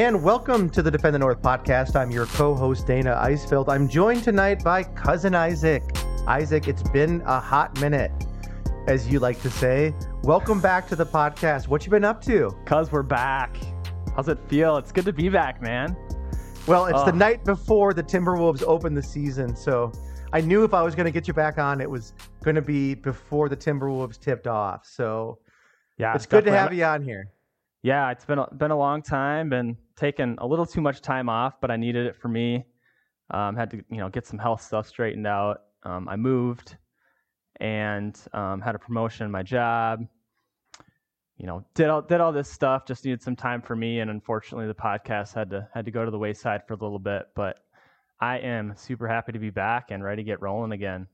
And welcome to the Defend the North podcast. I'm your co host, Dana Eisfeld. I'm joined tonight by cousin Isaac. Isaac, it's been a hot minute, as you like to say. Welcome back to the podcast. What you been up to? Cuz we're back. How's it feel? It's good to be back, man. Well, it's the night before the Timberwolves open the season, so I knew if I was going to get you back on, it was going to be before the Timberwolves tipped off. So yeah, it's good to have you on here. Yeah, it's been a, been a long time. Been taking a little too much time off, but I needed it for me. Um, had to you know get some health stuff straightened out. Um, I moved and um, had a promotion in my job. You know, did all did all this stuff. Just needed some time for me, and unfortunately, the podcast had to had to go to the wayside for a little bit. But I am super happy to be back and ready to get rolling again.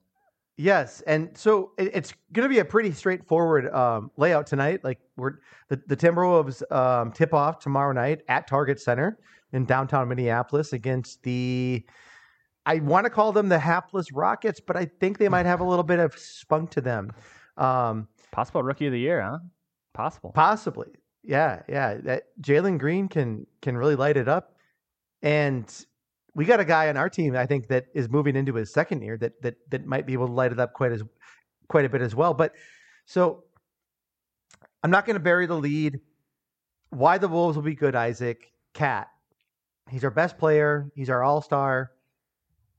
Yes, and so it, it's going to be a pretty straightforward um, layout tonight. Like we're the, the Timberwolves um, tip off tomorrow night at Target Center in downtown Minneapolis against the. I want to call them the hapless Rockets, but I think they might have a little bit of spunk to them. Um, Possible rookie of the year, huh? Possible. Possibly, yeah, yeah. That Jalen Green can can really light it up, and we got a guy on our team, I think, that is moving into his second year that that that might be able to light it up quite as quite a bit as well. But so I'm not going to bury the lead. Why the Wolves will be good, Isaac KAT. He's our best player. He's our all star.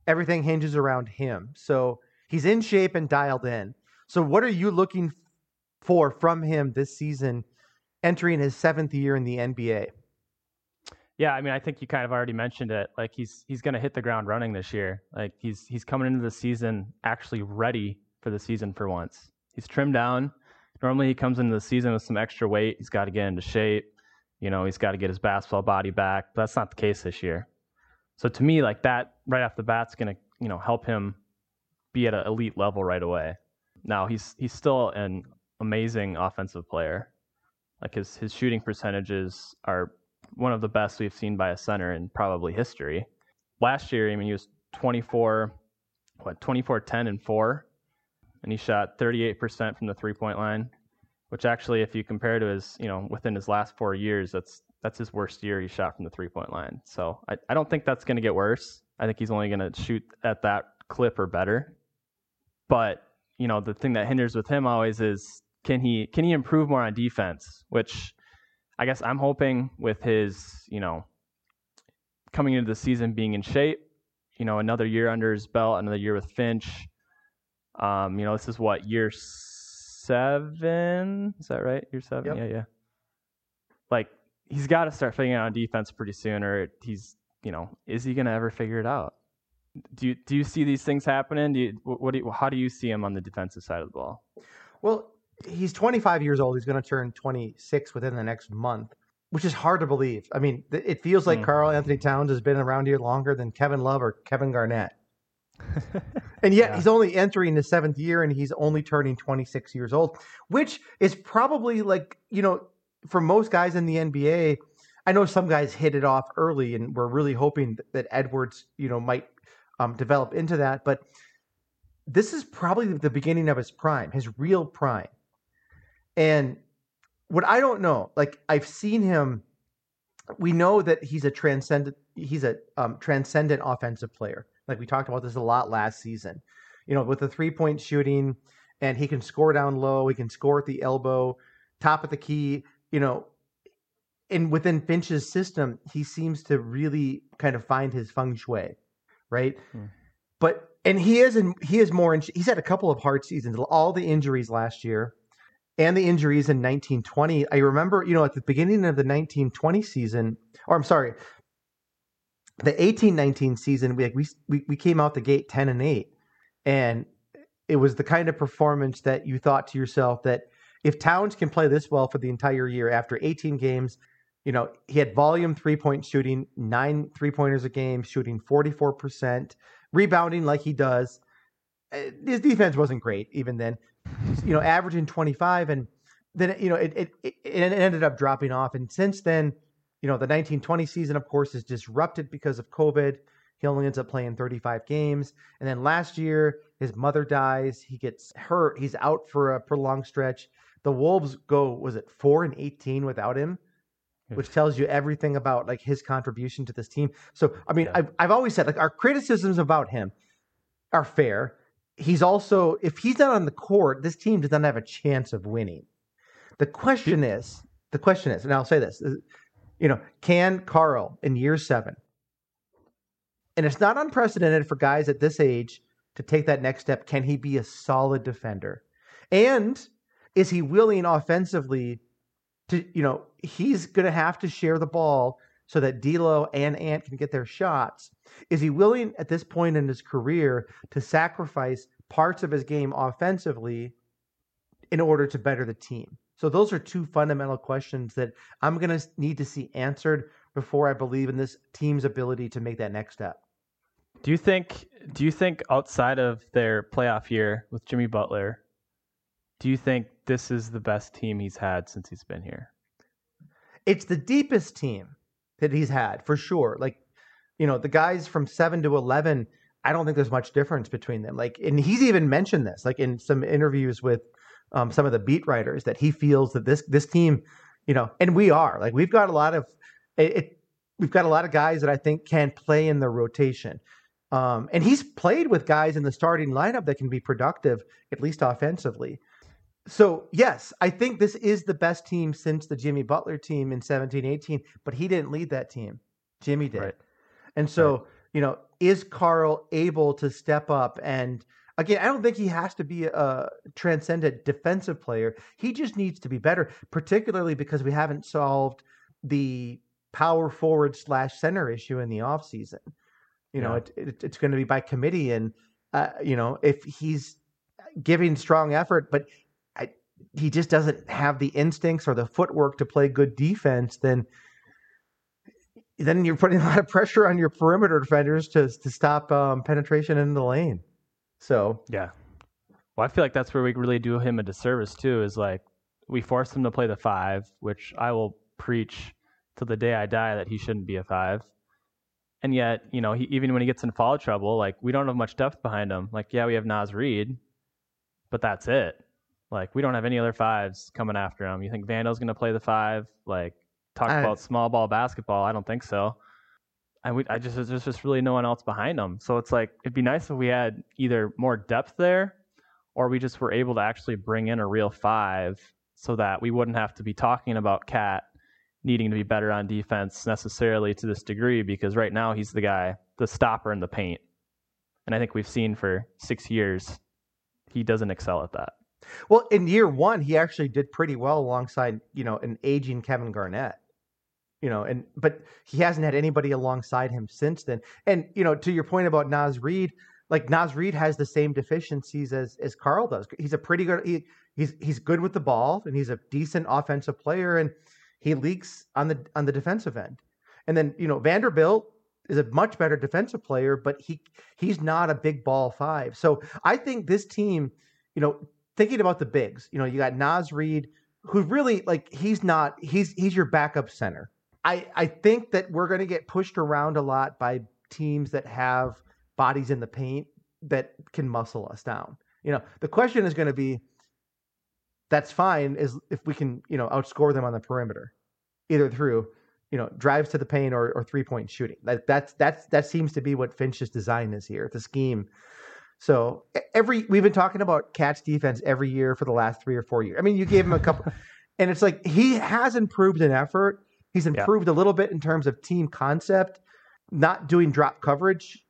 Everything hinges around him. So he's in shape and dialed in. So what are you looking for from him this season, entering his seventh year in the NBA? Yeah, I mean, I think you kind of already mentioned it. Like he's he's going to hit the ground running this year. Like he's he's coming into the season actually ready for the season for once. He's trimmed down. Normally he comes into the season with some extra weight. He's got to get into shape. You know, he's got to get his basketball body back. But that's not the case this year. So to me, like that right off the bat's going to you know help him be at an elite level right away. Now he's he's still an amazing offensive player. Like his his shooting percentages are one of the best we've seen by a center in probably history. Last year, I mean, he was 24, what, 24, 10, and 4, and he shot 38% from the three point line, which actually, if you compare to his, you know, within his last four years, that's that's his worst year he shot from the three point line. So I, I don't think that's going to get worse. I think he's only going to shoot at that clip or better. But, you know, the thing that hinders with him always is can he can he improve more on defense, which I guess I'm hoping with his, you know, coming into the season being in shape, you know, another year under his belt, another year with Finch. Um, you know, this is what year seven? Is that right? Year seven? Yep. Yeah, yeah. Like he's got to start figuring out defense pretty soon, or he's, you know, is he gonna ever figure it out? Do you do you see these things happening? Do you, what do you, how do you see him on the defensive side of the ball? Well, he's 25 years old. He's going to turn 26 within the next month, which is hard to believe. I mean, it feels like mm. Karl-Anthony Towns has been around here longer than Kevin Love or Kevin Garnett. and yet yeah. he's only entering the seventh year and he's only turning 26 years old, which is probably like, you know, for most guys in the NBA, I know some guys hit it off early and we're really hoping that Edwards, you know, might um, develop into that. But this is probably the beginning of his prime, his real prime. And what I don't know, like I've seen him. We know that he's a transcendent. He's a um, transcendent offensive player. Like we talked about this a lot last season. You know, with the three point shooting, and he can score down low. He can score at the elbow, top of the key. You know, and within Finch's system, he seems to really kind of find his feng shui, right? Hmm. But and he is in, he is more. In, he's had a couple of hard seasons. All the injuries last year and the injuries in 1920. I remember, you know, at the beginning of the 1920 season, or I'm sorry, the 1819 season, we, we we came out the gate 10 and 8, and it was the kind of performance that you thought to yourself that if Towns can play this well for the entire year after 18 games, you know, he had volume three point shooting, nine three pointers a game, shooting 44%, rebounding like he does. Uh, his defense wasn't great even then, you know, averaging 25 and then, you know, it, it, it ended up dropping off. And since then, you know, the 1920 season, of course, is disrupted because of COVID. He only ends up playing 35 games. And then last year, his mother dies. He gets hurt. He's out for a prolonged stretch. The Wolves go, was it four and 18 without him? which tells you everything about like his contribution to this team. So, I mean, yeah. I've, I've always said like our criticisms about him are fair. He's also, if he's not on the court, this team does not have a chance of winning. The question is, the question is, and I'll say this, you know, can Karl in year seven, and it's not unprecedented for guys at this age to take that next step, can he be a solid defender? And is he willing offensively to, you know, he's going to have to share the ball so that D'Lo and Ant can get their shots. Is he willing at this point in his career to sacrifice parts of his game offensively in order to better the team? So those are two fundamental questions that I'm going to need to see answered before I believe in this team's ability to make that next step. Do you think do you think outside of their playoff year with Jimmy Butler, do you think this is the best team he's had since he's been here? It's the deepest team that he's had for sure. Like, you know, the guys from 7 to 11, I don't think there's much difference between them. Like, and he's even mentioned this, like in some interviews with um, some of the beat writers, that he feels that this this team, you know, and we are like we've got a lot of it, it we've got a lot of guys that I think can play in the rotation. Um, and he's played with guys in the starting lineup that can be productive, at least offensively. So, yes, I think this is the best team since the Jimmy Butler team in 17 18, but he didn't lead that team. Jimmy did. Right. And so, right. you know, is Karl able to step up? And again, I don't think he has to be a transcendent defensive player. He just needs to be better, particularly because we haven't solved the power forward slash center issue in the offseason. You know, it, it, it's going to be by committee. And, uh, you know, if he's giving strong effort, but he just doesn't have the instincts or the footwork to play good defense, then then you're putting a lot of pressure on your perimeter defenders to to stop um, penetration in the lane. So yeah, well, I feel like that's where we really do him a disservice too. Is like we force him to play the five, which I will preach to the day I die that he shouldn't be a five. And yet, you know, he, even when he gets in foul trouble, like we don't have much depth behind him. Like, yeah, we have Naz Reid, but that's it. Like, we don't have any other fives coming after him. You think Vando's going to play the five? Like, talk I, about small ball basketball. I don't think so. And we, I just there's just really no one else behind him. So it's like it'd be nice if we had either more depth there, or we just were able to actually bring in a real five, so that we wouldn't have to be talking about KAT needing to be better on defense necessarily to this degree because right now he's the guy, the stopper in the paint. And I think we've seen for six years he doesn't excel at that. Well, in year one, he actually did pretty well alongside, you know, an aging Kevin Garnett. You know, and but he hasn't had anybody alongside him since then. And, you know, to your point about Naz Reid, like Naz Reid has the same deficiencies as as Karl does. He's a pretty good he, he's he's good with the ball and he's a decent offensive player and he leaks on the on the defensive end. And then, you know, Vanderbilt is a much better defensive player, but he he's not a big ball five. So I think this team, you know, thinking about the bigs, you know, you got Naz Reid, who really like he's not he's he's your backup center. I I think that we're going to get pushed around a lot by teams that have bodies in the paint that can muscle us down. You know, the question is going to be that's fine is if we can, you know, outscore them on the perimeter, either through, you know, drives to the paint or, or three point shooting. That that's that's that seems to be what Finch's design is here, the scheme. So every we've been talking about KAT's defense every year for the last three or four years. I mean, you gave him a couple, and it's like he has improved in effort. He's improved yeah. a little bit in terms of team concept, not doing drop coverage.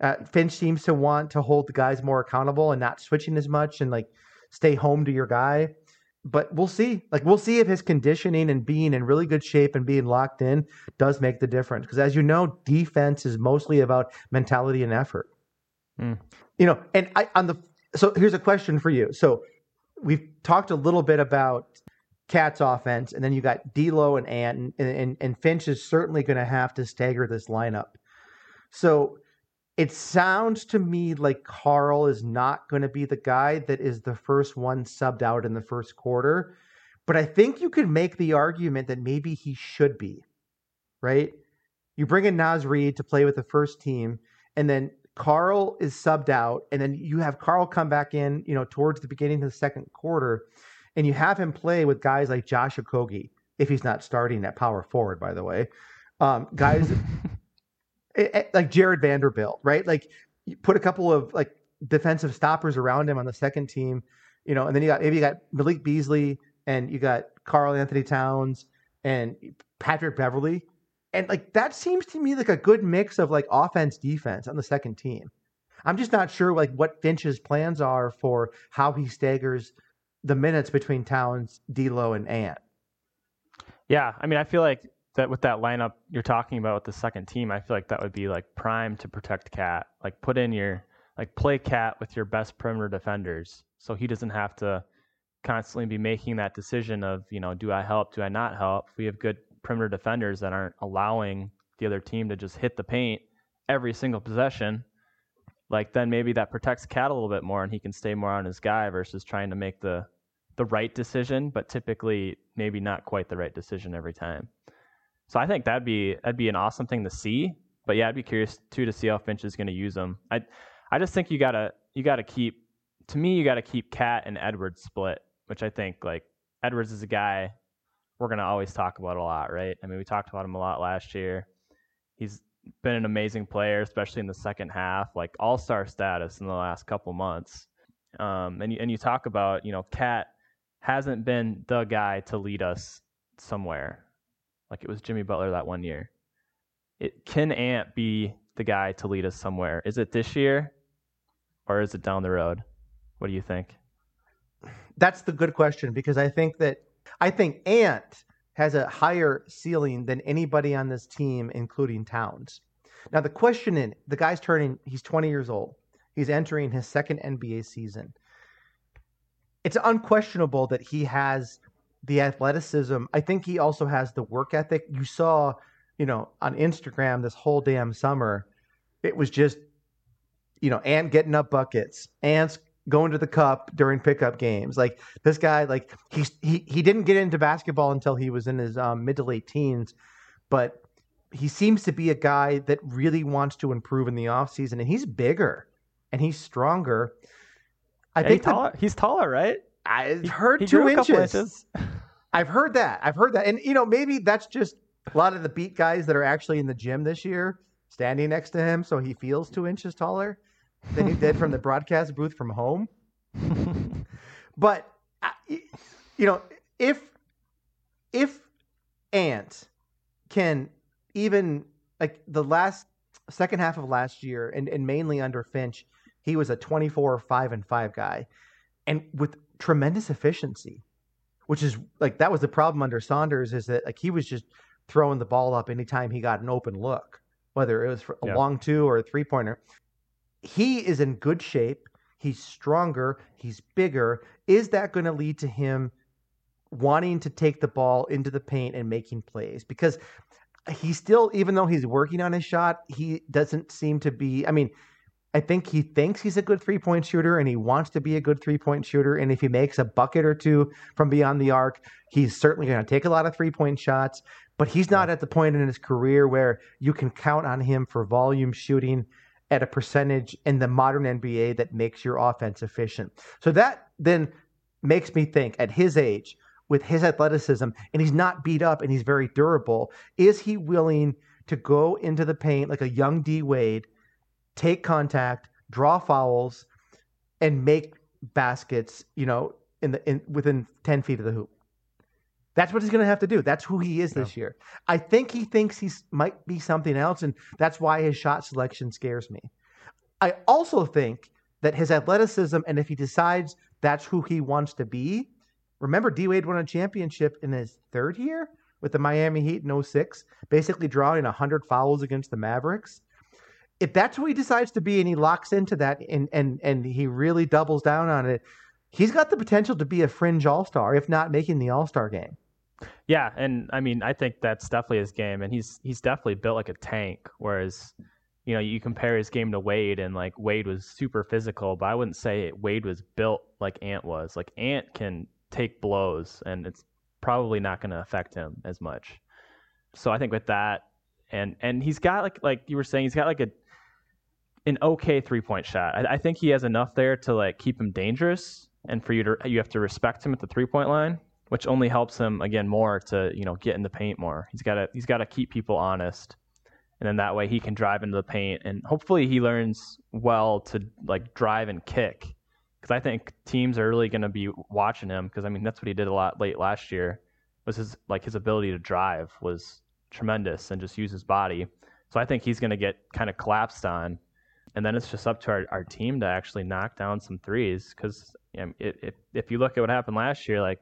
Uh, Finch seems to want to hold the guys more accountable and not switching as much and like stay home to your guy. But we'll see. Like we'll see if his conditioning and being in really good shape and being locked in does make the difference. Because as you know, defense is mostly about mentality and effort. Mm. You know, and I on the so here's a question for you. So we've talked a little bit about KAT's offense, and then you got D'Lo and Ant, and, and, and Finch is certainly going to have to stagger this lineup. So it sounds to me like Karl is not going to be the guy that is the first one subbed out in the first quarter. But I think you could make the argument that maybe he should be, right? You bring in Naz Reid to play with the first team, and then Karl is subbed out, and then you have Karl come back in, you know, towards the beginning of the second quarter, and you have him play with guys like Josh Okogie, if he's not starting at power forward, by the way. Um, guys it, it, like Jared Vanderbilt, right? Like you put a couple of like defensive stoppers around him on the second team, you know, and then you got maybe you got Malik Beasley and you got Karl Anthony Towns and Patrick Beverley. And like that seems to me like a good mix of like offense defense on the second team. I'm just not sure like what Finch's plans are for how he staggers the minutes between Towns, D'Lo, and Ant. Yeah, I mean, I feel like that with that lineup you're talking about with the second team, I feel like that would be like prime to protect KAT. Like put in your like play KAT with your best perimeter defenders, so he doesn't have to constantly be making that decision of you know do I help, do I not help. We have good perimeter defenders that aren't allowing the other team to just hit the paint every single possession, like then maybe that protects KAT a little bit more and he can stay more on his guy versus trying to make the the right decision, but typically maybe not quite the right decision every time. So I think that'd be that'd be an awesome thing to see. But yeah, I'd be curious too to see how Finch is going to use them. I I just think you gotta you gotta keep to me you gotta keep KAT and Edwards split, which I think like Edwards is a guy we're gonna always talk about a lot, right? I mean, we talked about him a lot last year. He's been an amazing player, especially in the second half, like all star status in the last couple months. Um, and you, and you talk about, you know, KAT hasn't been the guy to lead us somewhere, like it was Jimmy Butler that one year. It can Ant be the guy to lead us somewhere? Is it this year, or is it down the road? What do you think? That's the good question because I think that I think Ant has a higher ceiling than anybody on this team, including Towns. Now, the question is the guy's turning, he's 20 years old. He's entering his second NBA season. It's unquestionable that he has the athleticism. I think he also has the work ethic. You saw, you know, on Instagram this whole damn summer, it was just, you know, Ant getting up buckets, Ant's going to the cup during pickup games. Like this guy, like he's he he didn't get into basketball until he was in his um, mid to late teens, but he seems to be a guy that really wants to improve in the offseason and he's bigger and he's stronger. I think he's taller, he's taller, right? I've heard he, two inches. inches. I've heard that. I've heard that. And you know, maybe that's just a lot of the beat guys that are actually in the gym this year standing next to him so he feels two inches taller than he did from the broadcast booth from home. but you know, if if Ant can even like the last second half of last year and, and mainly under Finch, he was a 24 5 and 5 guy and with tremendous efficiency, which is like that was the problem under Saunders is that like he was just throwing the ball up anytime he got an open look, whether it was for a yeah. long two or a three pointer he is in good shape. He's stronger. He's bigger. Is that going to lead to him wanting to take the ball into the paint and making plays? Because he still, even though he's working on his shot, he doesn't seem to be. I mean, I think he thinks he's a good three point shooter and he wants to be a good three point shooter. And if he makes a bucket or two from beyond the arc, he's certainly going to take a lot of three point shots. But he's not at the point in his career where you can count on him for volume shooting at a percentage in the modern NBA that makes your offense efficient. So that then makes me think at his age, with his athleticism, and he's not beat up and he's very durable, is he willing to go into the paint like a young D Wade, take contact, draw fouls, and make baskets, you know, in the in within 10 feet of the hoop? That's what he's going to have to do. That's who he is yeah. this year. I think he thinks he might be something else, and that's why his shot selection scares me. I also think that his athleticism, and if he decides that's who he wants to be, remember D Wade won a championship in his third year with the Miami Heat in 06, basically drawing 100 fouls against the Mavericks. If that's who he decides to be and he locks into that and, and, and he really doubles down on it, he's got the potential to be a fringe all star, if not making the all star game. Yeah, and I mean, I think that's definitely his game, and he's he's definitely built like a tank. Whereas, you know, you compare his game to Wade, and like Wade was super physical, but I wouldn't say Wade was built like Ant was. Like Ant can take blows, and it's probably not going to affect him as much. So I think with that, and and he's got like like you were saying, he's got like a an okay three point shot. I, I think he has enough there to like keep him dangerous, and for you to you have to respect him at the three point line which only helps him again more to you know get in the paint more. He's got to he's got to keep people honest, and then that way he can drive into the paint, and hopefully he learns well to like drive and kick, because I think teams are really going to be watching him because I mean that's what he did a lot late last year was his like his ability to drive was tremendous and just use his body. So I think he's going to get kind of collapsed on, and then it's just up to our, our team to actually knock down some threes because you know, if if you look at what happened last year, like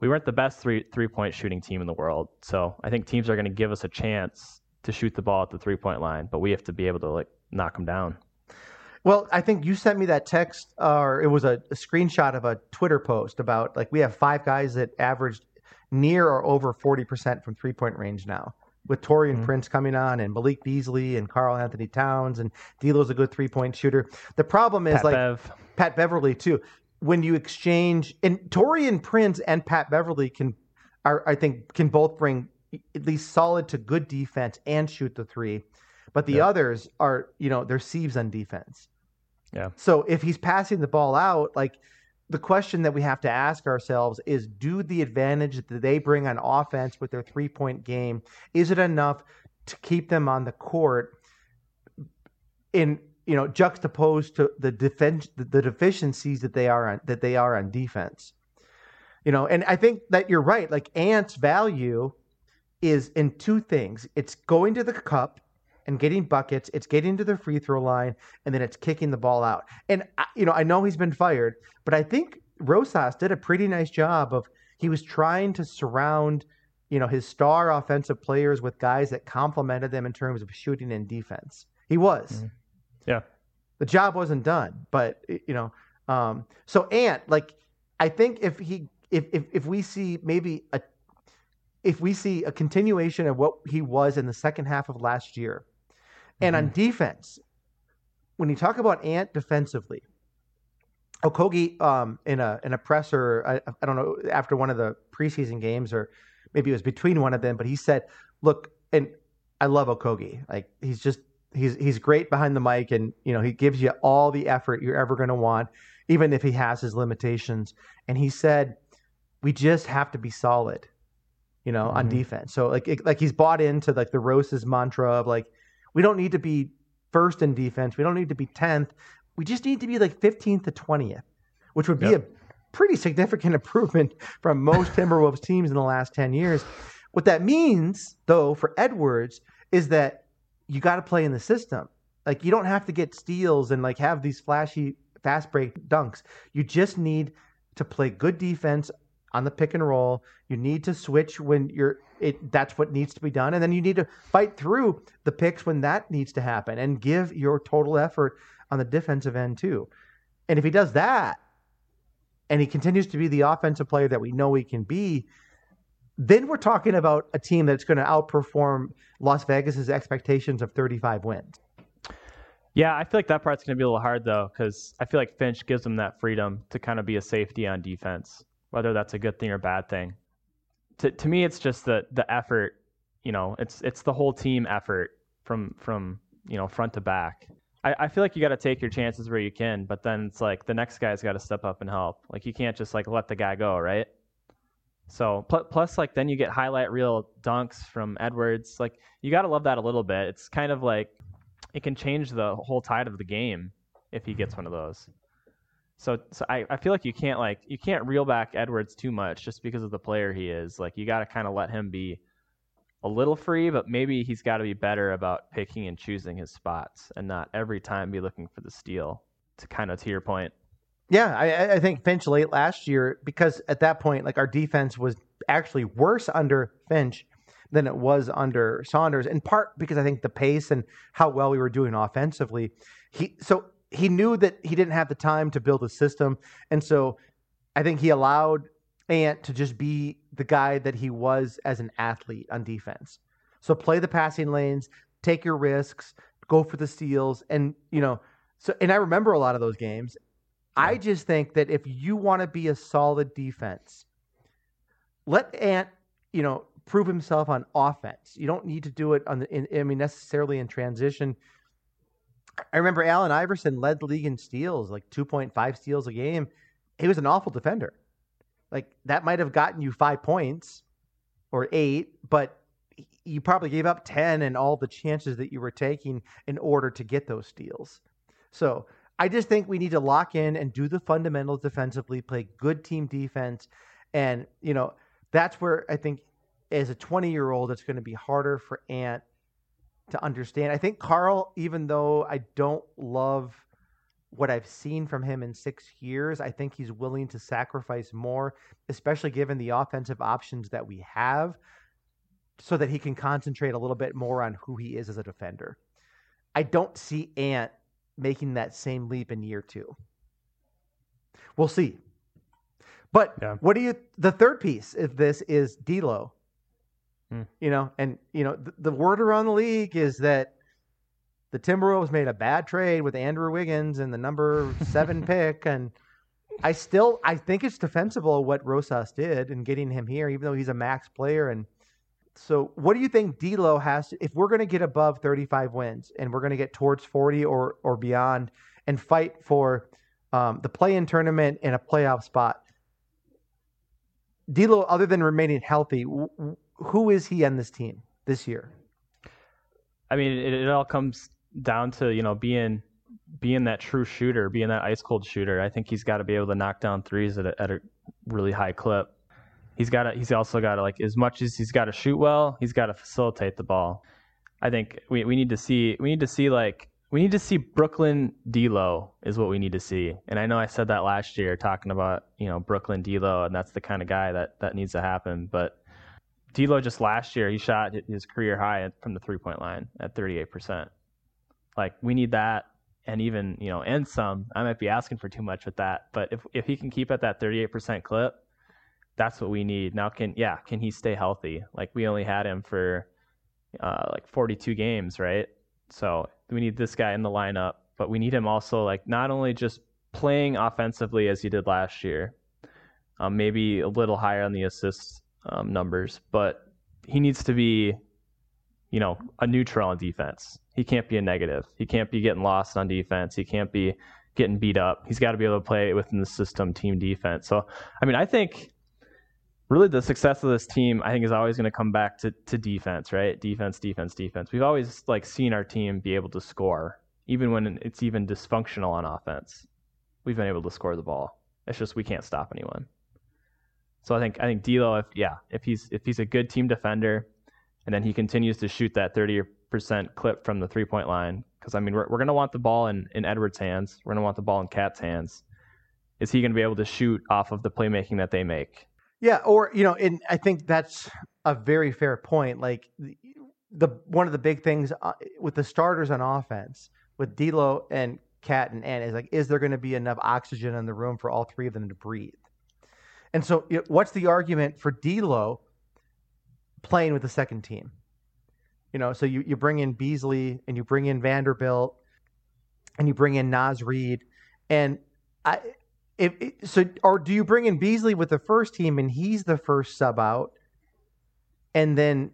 we weren't the best three three point shooting team in the world. So I think teams are going to give us a chance to shoot the ball at the three point line, but we have to be able to like knock them down. Well, I think you sent me that text, or it was a, a screenshot of a Twitter post about like we have five guys that averaged near or over 40% from three point range now. With Taurean mm-hmm. Prince coming on and Malik Beasley and Karl-Anthony Towns and D'Lo's a good three point shooter. The problem is Pat like Bev. Pat Beverley too. When you exchange and Taurean Prince and Pat Beverley can are I think can both bring at least solid to good defense and shoot the three. But the yeah. others are, you know, they're sieves on defense. Yeah. So if he's passing the ball out, like the question that we have to ask ourselves is do the advantage that they bring on offense with their three point game is it enough to keep them on the court in you know juxtaposed to the defense the deficiencies that they are on that they are on defense you know and i think that you're right like ant's value is in two things it's going to the cup and getting buckets. It's getting to the free throw line, and then it's kicking the ball out. And you know, I know he's been fired, but I think Rosas did a pretty nice job of he was trying to surround you know his star offensive players with guys that complemented them in terms of shooting and defense. He was. Mm-hmm. Yeah. The job wasn't done, but you know, um, so Ant, like, I think if he, if, if if we see maybe a, if we see a continuation of what he was in the second half of last year, and mm-hmm. on defense, when you talk about Ant defensively, Okogie um, in a in a presser, I, I, don't know after one of the preseason games or maybe it was between one of them, but he said, "Look, and I love Okogie. Like he's just he's he's great behind the mic, and you know he gives you all the effort you're ever going to want, even if he has his limitations." And he said, "We just have to be solid." You know, mm-hmm. on defense. So like, it, like he's bought into like the Rosas mantra of like, we don't need to be first in defense. We don't need to be 10th. We just need to be like 15th to 20th, which would be yep. a pretty significant improvement from most Timberwolves teams in the last 10 years. What that means, though, for Edwards is that you got to play in the system. Like you don't have to get steals and like have these flashy fast break dunks. You just need to play good defense on the pick and roll. You need to switch when you're it that's what needs to be done and then you need to fight through the picks when that needs to happen and give your total effort on the defensive end too. And if he does that and he continues to be the offensive player that we know he can be, then we're talking about a team that's going to outperform Las Vegas's expectations of 35 wins. Yeah, I feel like that part's going to be a little hard though, because I feel like Finch gives them that freedom to kind of be a safety on defense, whether that's a good thing or bad thing to to me, it's just the the effort. You know, it's it's the whole team effort from from you know front to back. I, I feel like you got to take your chances where you can, but then it's like the next guy's got to step up and help. Like you can't just like let the guy go, right? So plus, like then you get highlight reel dunks from Edwards. Like you got to love that a little bit. It's kind of like it can change the whole tide of the game if he gets one of those. So, so I, I feel like you can't like you can't reel back Edwards too much just because of the player he is. Like you got to kind of let him be a little free, but maybe he's got to be better about picking and choosing his spots and not every time be looking for the steal. To kind of to your point. Yeah, I, I think Finch late last year because at that point, like our defense was actually worse under Finch than it was under Saunders, in part because I think the pace and how well we were doing offensively. He so he knew that he didn't have the time to build a system, and so I think he allowed Ant to just be the guy that he was as an athlete on defense. So play the passing lanes, take your risks, go for the steals, and you know. So and I remember a lot of those games. I just think that if you want to be a solid defense, let Ant, you know, prove himself on offense. You don't need to do it on the. In, I mean, necessarily in transition. I remember Allen Iverson led the league in steals, like 2.5 steals a game. He was an awful defender. Like that might have gotten you five points or eight, but you probably gave up 10 and all the chances that you were taking in order to get those steals. So I just think we need to lock in and do the fundamentals defensively, play good team defense. And, you know, that's where I think as a 20 year old, it's going to be harder for Ant to understand. I think Karl, even though I don't love what I've seen from him in six years, I think he's willing to sacrifice more, especially given the offensive options that we have, so that he can concentrate a little bit more on who he is as a defender. I don't see Ant making that same leap in year two. We'll see. But yeah. what do you? The third piece of this is D'Lo. Hmm. You know, and you know the, the word around the league is that the Timberwolves made a bad trade with Andrew Wiggins and the number seven pick, and I still I think it's defensible what Rosas did in getting him here, even though he's a max player. And so, what do you think D'Lo has to? If we're going to get above 35 wins and we're going to get towards 40 or or beyond, and fight for um, the play-in tournament and a playoff spot, D'Lo, other than remaining healthy, who is he on this team this year? I mean, it, it all comes down to you know being being that true shooter, being that ice cold shooter. I think he's got to be able to knock down threes at a, at a really high clip. He's got. He's also got to like as much as he's got to shoot well, he's got to facilitate the ball. I think we, we need to see we need to see like we need to see Brooklyn D'Lo is what we need to see. And I know I said that last year talking about you know Brooklyn D'Lo, and that's the kind of guy that that needs to happen. But D'Lo just last year he shot his career high from the three point line at 38 percent. Like we need that, and even you know, and some. I might be asking for too much with that, but if if he can keep at that 38 percent clip, that's what we need. Now, can yeah, can he stay healthy? Like we only had him for uh, like 42 games, right? So we need this guy in the lineup, but we need him also like not only just playing offensively as he did last year, um, maybe a little higher on the assists um, numbers, but he needs to be, you know, a neutral on defense. He can't be a negative. He can't be getting lost on defense. He can't be getting beat up. He's got to be able to play within the system, team defense. So, I mean, I think really the success of this team, I think, is always going to come back to to defense, right? Defense, defense, defense. We've always like seen our team be able to score, even when it's even dysfunctional on offense. We've been able to score the ball. It's just we can't stop anyone. So I think I think D'Lo, if yeah, if he's if he's a good team defender, and then he continues to shoot that thirty percent clip from the three point line, because I mean we're we're gonna want the ball in in Edwards' hands, we're gonna want the ball in KAT's hands. Is he gonna be able to shoot off of the playmaking that they make? Yeah, or you know, and I think that's a very fair point. Like the one of the big things uh, with the starters on offense with D'Lo and KAT and Ant is like, is there going to be enough oxygen in the room for all three of them to breathe? And so, you know, what's the argument for D'Lo playing with the second team? You know, so you, you bring in Beasley and you bring in Vanderbilt and you bring in Naz Reid, and I, if so, or do you bring in Beasley with the first team and he's the first sub out, and then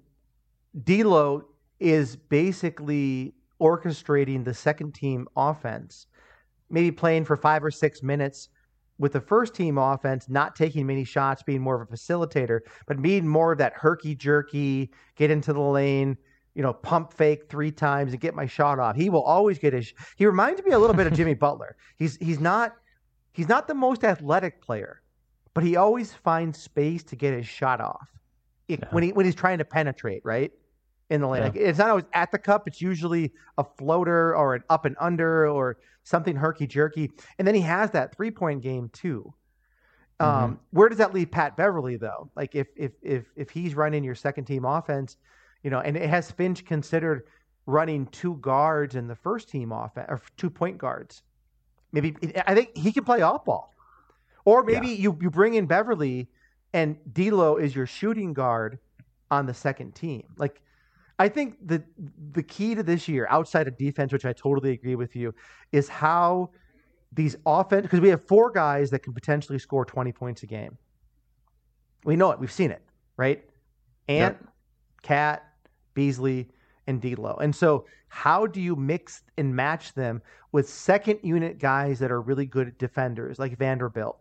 D'Lo is basically orchestrating the second team offense, maybe playing for five or six minutes with the first team offense, not taking many shots, being more of a facilitator, but being more of that herky jerky, get into the lane, you know, pump fake three times and get my shot off. He will always get his. He reminds me a little bit of Jimmy Butler. He's he's not he's not the most athletic player, but he always finds space to get his shot off it, yeah. when he when he's trying to penetrate right in the lane. Yeah. Like, it's not always at the cup. It's usually a floater or an up and under or something herky jerky. And then he has that three point game too. Um, mm-hmm. Where does that leave Pat Beverley though? Like if if if if he's running your second team offense, you know, and it has Finch considered running two guards in the first team offense or two point guards. Maybe I think he can play off ball, or maybe yeah. you you bring in Beverley and D'Lo is your shooting guard on the second team. Like I think the the key to this year, outside of defense, which I totally agree with you, is how these offense because we have four guys that can potentially score 20 points a game. We know it. We've seen it, right? Ant, yep. KAT, Beasley, and D'Lo. And so, how do you mix and match them with second unit guys that are really good defenders, like Vanderbilt,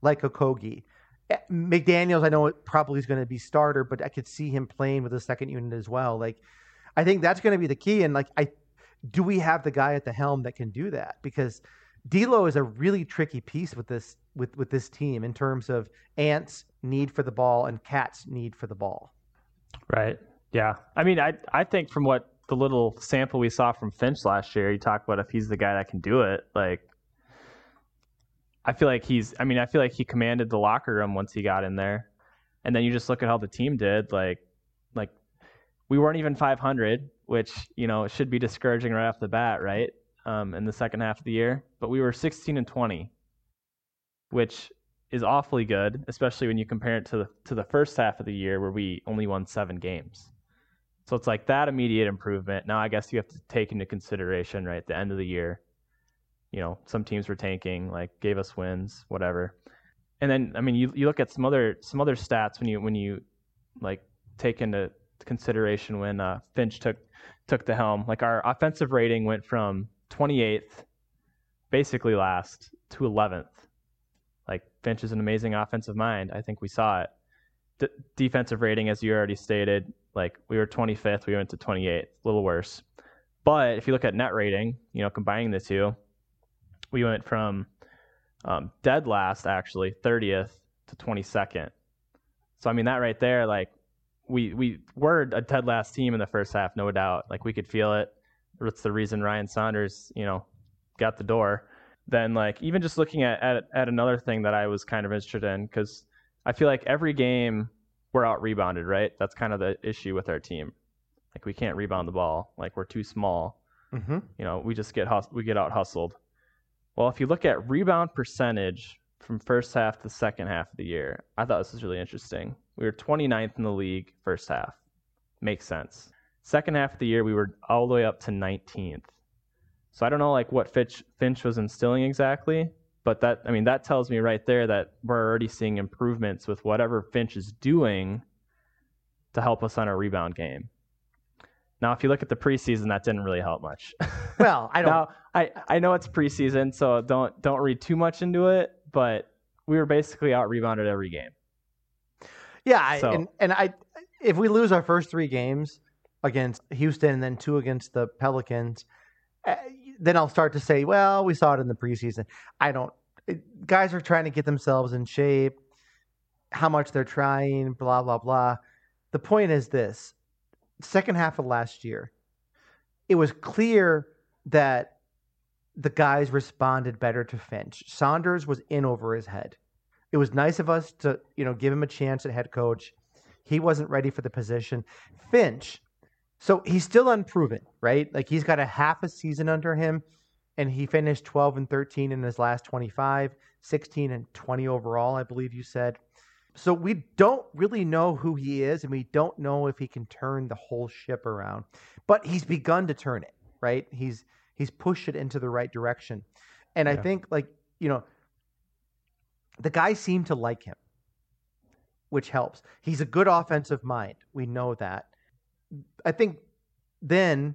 like Okogie, eh, McDaniels, I know it probably is going to be starter, but I could see him playing with the second unit as well. Like, I think that's going to be the key. And like, I do we have the guy at the helm that can do that? Because D'Lo is a really tricky piece with this with with this team in terms of Ant's need for the ball and KAT's need for the ball. Right. Yeah. I mean, I I think from what the little sample we saw from Finch last year, you talk about if he's the guy that can do it. Like, I feel like he's. I mean, I feel like he commanded the locker room once he got in there, and then you just look at how the team did. Like, like we weren't even 500, which you know should be discouraging right off the bat, right? Um, in the second half of the year, but we were 16 and 20, which is awfully good, especially when you compare it to the to the first half of the year where we only won seven games. So it's like that immediate improvement. Now I guess you have to take into consideration right at the end of the year. You know, some teams were tanking, like gave us wins, whatever. And then I mean you you look at some other some other stats when you when you like take into consideration when uh, Finch took took the helm. Like our offensive rating went from 28th, basically last, to 11th. Like Finch is an amazing offensive mind. I think we saw it. D- defensive rating, as you already stated, like we were 25th, we went to 28th, a little worse. But if you look at net rating, you know, combining the two, we went from um, dead last, actually, 30th to 22nd. So I mean that right there, like we we were a dead last team in the first half, no doubt. Like we could feel it. That's the reason Ryan Saunders, you know, got the door. Then like even just looking at at, at another thing that I was kind of interested in because I feel like every game we're out rebounded, right? That's kind of the issue with our team. Like we can't rebound the ball. Like we're too small. Mm-hmm. You know, we just get hus- we get out hustled. Well, if you look at rebound percentage from first half to second half of the year, I thought this was really interesting. We were 29th in the league first half. Makes sense. Second half of the year, we were all the way up to 19th. So I don't know like what Finch, Finch was instilling exactly, but that I mean that tells me right there that we're already seeing improvements with whatever Finch is doing to help us on our rebound game. Now, if you look at the preseason, that didn't really help much. Well, I don't. now, I, I know it's preseason, so don't don't read too much into it. But we were basically out rebounded every game. Yeah, I, So- and and I if we lose our first three games against Houston and then two against the Pelicans, uh, then I'll start to say, well, we saw it in the preseason. I don't. It, guys are trying to get themselves in shape. How much they're trying, blah blah blah. The point is this: second half of last year, it was clear that the guys responded better to Finch. Saunders was in over his head it was nice of us to you know give him a chance at head coach. He wasn't ready for the position. Finch, so he's still unproven, right? Like he's got a half a season under him, and he finished 12 and 13 in his last 25, 16 and 20 overall, I believe you said. So we don't really know who he is, and we don't know if he can turn the whole ship around. But he's begun to turn it, right? He's he's pushed it into the right direction, and I think like you know the guys seem to like him, which helps. He's a good offensive mind. We know that. I think then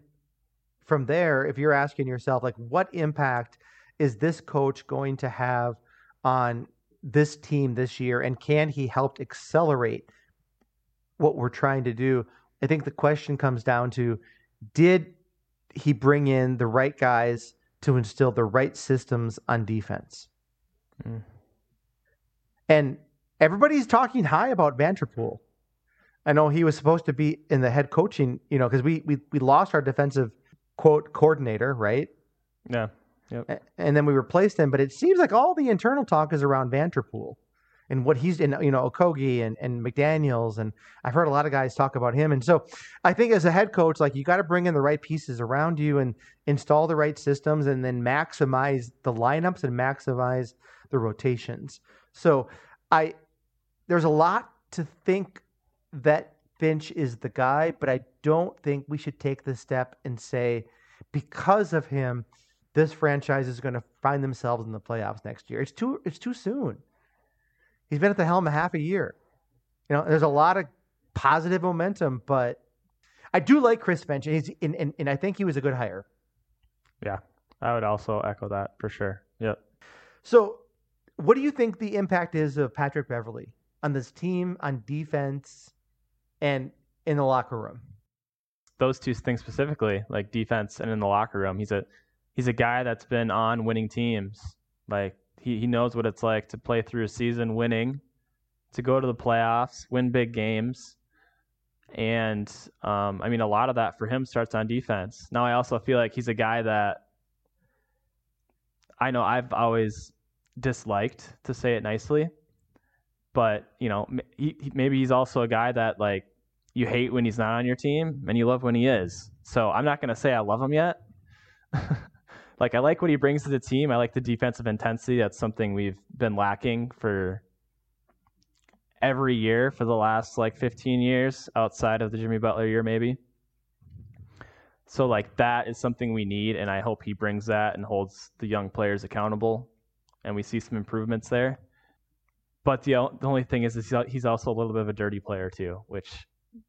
from there, if you're asking yourself, like, what impact is this coach going to have on this team this year? And can he help accelerate what we're trying to do? I think the question comes down to did he bring in the right guys to instill the right systems on defense? Mm. And everybody's talking high about Vanterpool. I know he was supposed to be in the head coaching, you know, because we, we we lost our defensive quote coordinator, right? Yeah. A- And then we replaced him, but it seems like all the internal talk is around Vanterpool and what he's in, you know, Okogie and, and McDaniels. And I've heard a lot of guys talk about him. And so I think as a head coach, like you got to bring in the right pieces around you and install the right systems and then maximize the lineups and maximize the rotations. So I, there's a lot to think that Finch is the guy, but I don't think we should take the step and say, because of him, this franchise is going to find themselves in the playoffs next year. It's too it's too soon. He's been at the helm a half a year. You know, there's a lot of positive momentum, but I do like Chris Finch, and, he's, and, and, and I think he was a good hire. Yeah, I would also echo that for sure. Yep. So, what do you think the impact is of Patrick Beverley on this team, on defense, and in the locker room? Those two things specifically, like defense and in the locker room. He's a he's a guy that's been on winning teams. Like he, he knows what it's like to play through a season winning, to go to the playoffs, win big games. And um, I mean, a lot of that for him starts on defense. Now, I also feel like he's a guy that I know I've always disliked, to say it nicely. But, you know, he, maybe he's also a guy that, like, you hate when he's not on your team and you love when he is. So I'm not going to say I love him yet. like I like what he brings to the team. I like the defensive intensity. That's something we've been lacking for every year for the last like 15 years outside of the Jimmy Butler year maybe. So like that is something we need and I hope he brings that and holds the young players accountable and we see some improvements there. But the the only thing is, is he's also a little bit of a dirty player too, which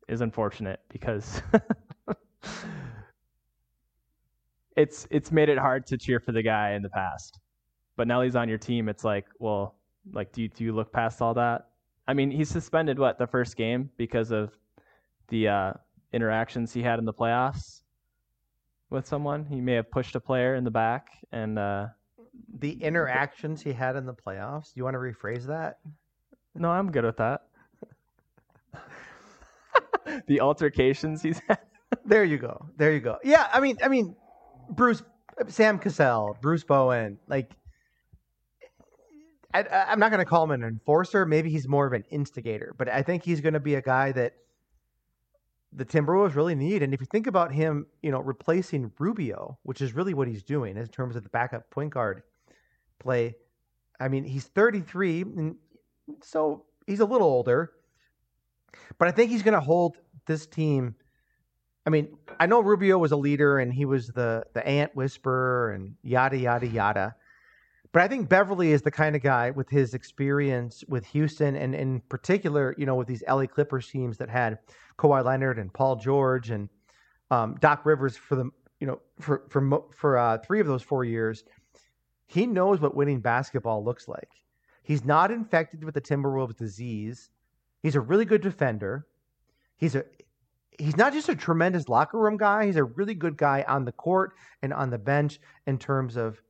is unfortunate because it's it's made it hard to cheer for the guy in the past. But now he's on your team, it's like, well, like do you, do you look past all that? I mean, he's suspended what the first game because of the uh, interactions he had in the playoffs with someone. He may have pushed a player in the back and uh, the interactions he had in the playoffs. Do you want to rephrase that? No, I'm good with that. the altercations he's had. there you go. There you go. Yeah, I mean, I mean, Bruce, Sam Cassell, Bruce Bowen, like. I, I'm not going to call him an enforcer. Maybe he's more of an instigator, but I think he's going to be a guy that the Timberwolves really need. And if you think about him, you know, replacing Rubio, which is really what he's doing in terms of the backup point guard play. I mean, he's 33, and so he's a little older, but I think he's going to hold this team I mean, I know Rubio was a leader and he was the the ant whisperer and yada yada yada. But I think Beverley is the kind of guy with his experience with Houston and in particular, you know, with these LA Clippers teams that had Kawhi Leonard and Paul George and um, Doc Rivers for the you know for for for uh, three of those four years. He knows what winning basketball looks like. He's not infected with the Timberwolves disease. He's a really good defender. He's a he's not just a tremendous locker room guy, he's a really good guy on the court and on the bench in terms of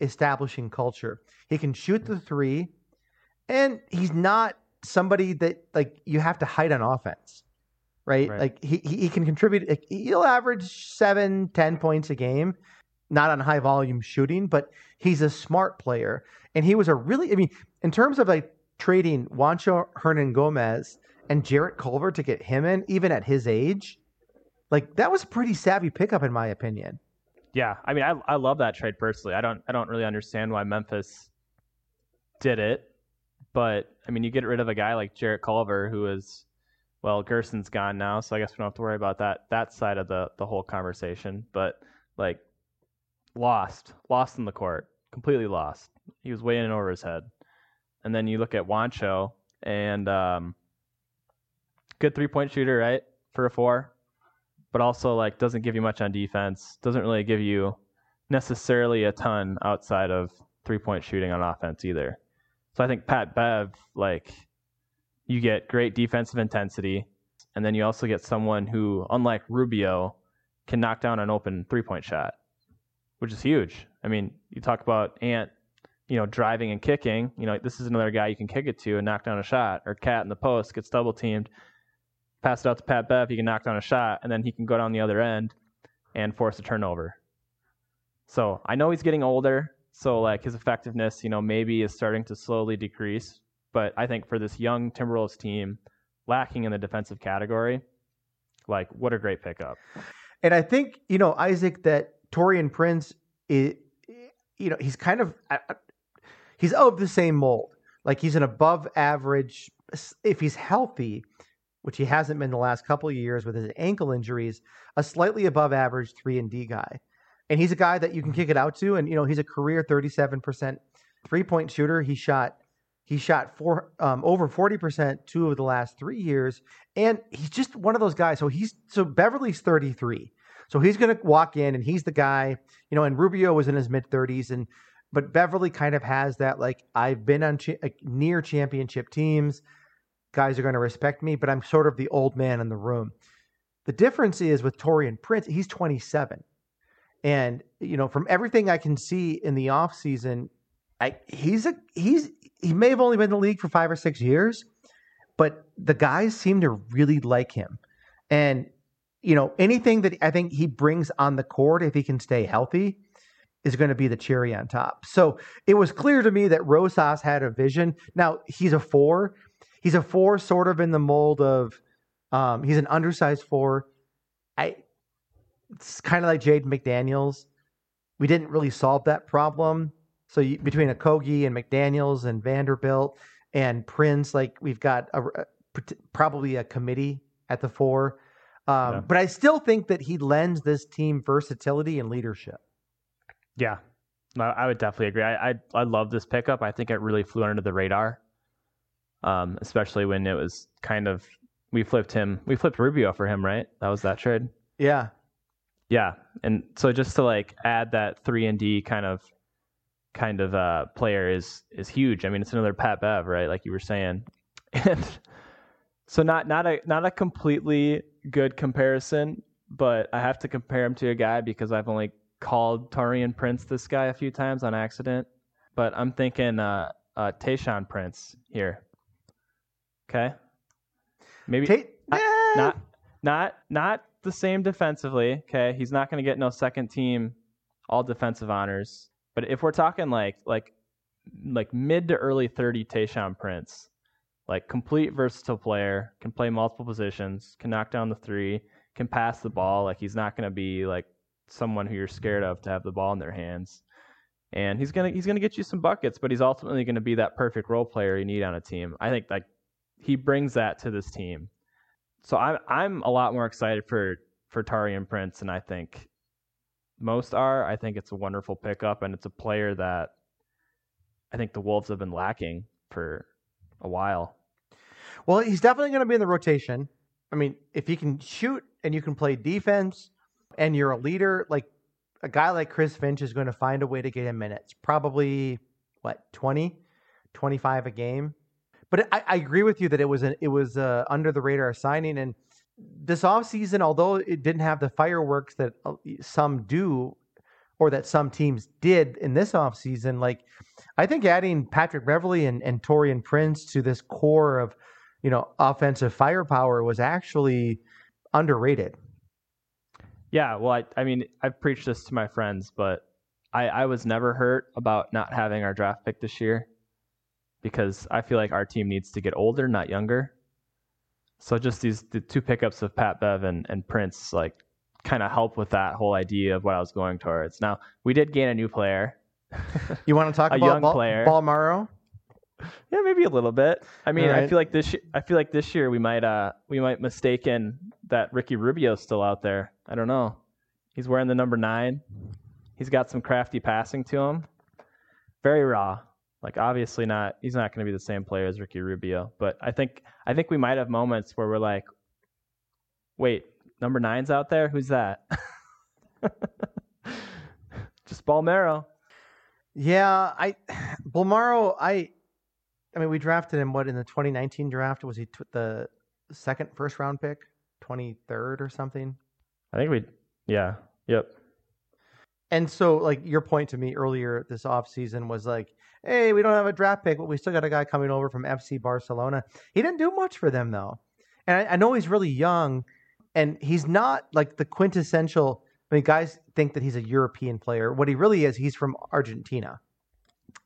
establishing culture. He can shoot the three, and he's not somebody that like you have to hide on offense. Right? right. Like he, he can contribute like, he'll average seven, ten points a game, not on high volume shooting, but he's a smart player. And he was a really I mean, in terms of like trading Juancho Hernangomez and Jarrett Culver to get him in, even at his age, like that was a pretty savvy pickup in my opinion. Yeah, I mean, I I love that trade personally. I don't I don't really understand why Memphis did it, but I mean, you get rid of a guy like Jarrett Culver, who is well, Gersson's gone now, so I guess we don't have to worry about that that side of the the whole conversation. But like, lost, lost in the court, completely lost. He was way in over his head. And then you look at Juancho and um, good three point shooter, right? For a four, but also like doesn't give you much on defense. Doesn't really give you necessarily a ton outside of three point shooting on offense either. So I think Pat Bev, like, you get great defensive intensity, and then you also get someone who, unlike Rubio, can knock down an open three point shot, which is huge. I mean, you talk about Ant, you know, driving and kicking. You know, this is another guy you can kick it to and knock down a shot, or KAT in the post gets double teamed pass it out to Pat Bev, he can knock down a shot, and then he can go down the other end and force a turnover. So I know he's getting older, so like his effectiveness, you know, maybe is starting to slowly decrease. But I think for this young Timberwolves team, lacking in the defensive category, like what a great pickup. And I think you know Isaac that Taurean Prince you know, he's kind of he's of the same mold. Like he's an above average if he's healthy which he hasn't been the last couple of years with his ankle injuries, a slightly above average 3 and D guy. And he's a guy that you can kick it out to and you know, he's a career 37% three-point shooter. He shot he shot four um, over 40% two of the last 3 years and he's just one of those guys. So he's so Beverley's 33. So he's going to walk in and he's the guy, you know, and Rubio was in his mid 30s and but Beverley kind of has that like I've been on cha- near championship teams. guys are going to respect me, but I'm sort of the old man in the room. The difference is with Taurean Prince, he's 27. And, you know, from everything I can see in the offseason, I he's a he's he may have only been in the league for five or six years, but the guys seem to really like him. And, you know, anything that I think he brings on the court, if he can stay healthy, is going to be the cherry on top. So it was clear to me that Rosas had a vision. Now he's a four. He's a four, sort of in the mold of um, he's an undersized four. I it's kind of like Jaden McDaniels. We didn't really solve that problem. So you, between Okogie and McDaniels and Vanderbilt and Prince, like we've got a, a, probably a committee at the four. Um, yeah. But I still think that he lends this team versatility and leadership. Yeah, I would definitely agree. I, I, I love this pickup. I think it really flew under the radar, um, especially when it was kind of we flipped him. We flipped Rubio for him, right? That was that trade. Yeah, yeah. And so just to like add that three and D kind of kind of uh, player is is huge. I mean, it's another Pat Bev, right? Like you were saying, and so not not a not a completely good comparison, but I have to compare him to a guy because I've only called Taurean Prince this guy a few times on accident. But I'm thinking uh, uh, Prince here. Okay, maybe Tate, yeah. not not not the same defensively. Okay, he's not going to get no second team all defensive honors. But if we're talking like like like mid to early 30 Tayshaun Prince, like complete versatile player, can play multiple positions, can knock down the three, can pass the ball. Like he's not going to be like someone who you're scared of to have the ball in their hands. And he's gonna he's gonna get you some buckets, but he's ultimately gonna be that perfect role player you need on a team. I think like he brings that to this team so I'm I'm a lot more excited for for Taurean Prince, and I think most are. I think it's a wonderful pickup, and it's a player that I think the Wolves have been lacking for a while. Well, he's definitely going to be in the rotation. I mean, if he can shoot and you can play defense, and you're a leader, like a guy like Chris Finch is going to find a way to get him minutes. Probably what 20, 25 a game. But I, I agree with you that it was an it was a under the radar signing, and this offseason, although it didn't have the fireworks that uh, some do, or that some teams did in this offseason, like I think adding Patrick Beverley and, and Taurean Prince to this core of, you know, offensive firepower was actually underrated. Yeah, well, I, I mean, I've preached this to my friends, but I, I was never hurt about not having our draft pick this year because I feel like our team needs to get older, not younger. So just these the two pickups of Pat Bev and, and Prince like kind of help with that whole idea of what I was going towards. Now we did gain a new player. you want to talk a about young Ball, player, Bolmaro? Yeah, maybe a little bit. I mean, right. I feel like this. I feel like this year we might uh we might mistaken that Ricky Rubio's still out there. I don't know. He's wearing the number nine. He's got some crafty passing to him. Very raw. Like obviously not he's not going to be the same player as Ricky Rubio, but I think I think we might have moments where we're like wait, number nine's out there? Who's that? Just Bolmaro. Yeah, I Bolmaro, I I mean we drafted him what in the 2019 draft was he t- the second first round pick, 23rd or something? I think we yeah, yep. And so like your point to me earlier this offseason was like hey, we don't have a draft pick, but we still got a guy coming over from FC Barcelona. He didn't do much for them though, and I, I know he's really young, and he's not like the quintessential. I mean, guys think that he's a European player. What he really is, he's from Argentina,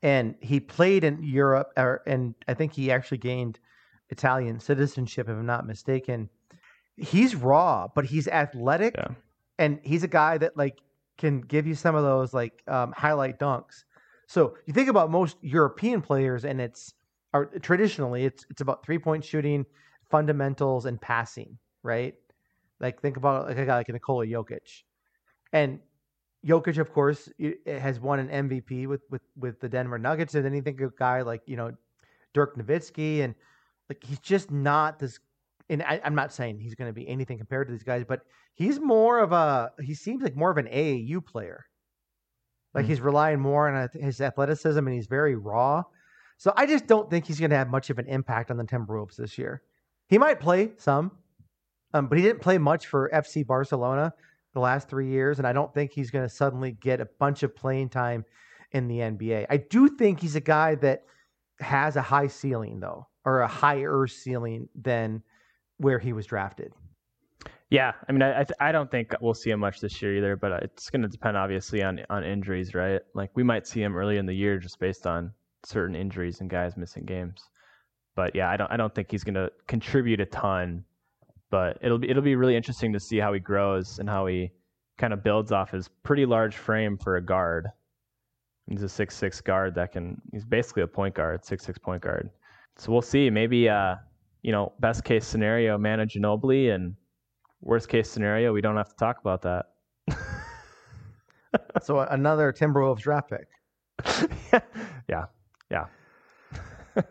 and he played in Europe, or, and I think he actually gained Italian citizenship, if I'm not mistaken. He's raw, but he's athletic, yeah. and he's a guy that like can give you some of those like um, highlight dunks. So you think about most European players, and it's are traditionally it's it's about three point shooting, fundamentals, and passing, right? Like think about like a guy like Nikola Jokic, and Jokic, of course, has won an MVP with with with the Denver Nuggets, and then you think of a guy like you know Dirk Nowitzki, and like he's just not this. And I, am not saying he's going to be anything compared to these guys, but he's more of a. He seems like more of an AAU player like mm-hmm. he's relying more on his athleticism and he's very raw. So I just don't think he's going to have much of an impact on the Timberwolves this year. He might play some, um, but he didn't play much for FC Barcelona the last three years, and I don't think he's going to suddenly get a bunch of playing time in the NBA. I do think he's a guy that has a high ceiling, though, or a higher ceiling than where he was drafted. Yeah, I mean, I I don't think we'll see him much this year either, but it's going to depend obviously on on injuries, right? Like we might see him early in the year just based on certain injuries and guys missing games. But yeah, I don't I don't think he's going to contribute a ton, but it'll be it'll be really interesting to see how he grows and how he kind of builds off his pretty large frame for a guard. He's a six six guard that can he's basically a point guard, six six point guard. So we'll see. Maybe uh, you know, best case scenario, Manu Ginobili and worst case scenario, we don't have to talk about that. so another Timberwolves draft pick. yeah, yeah.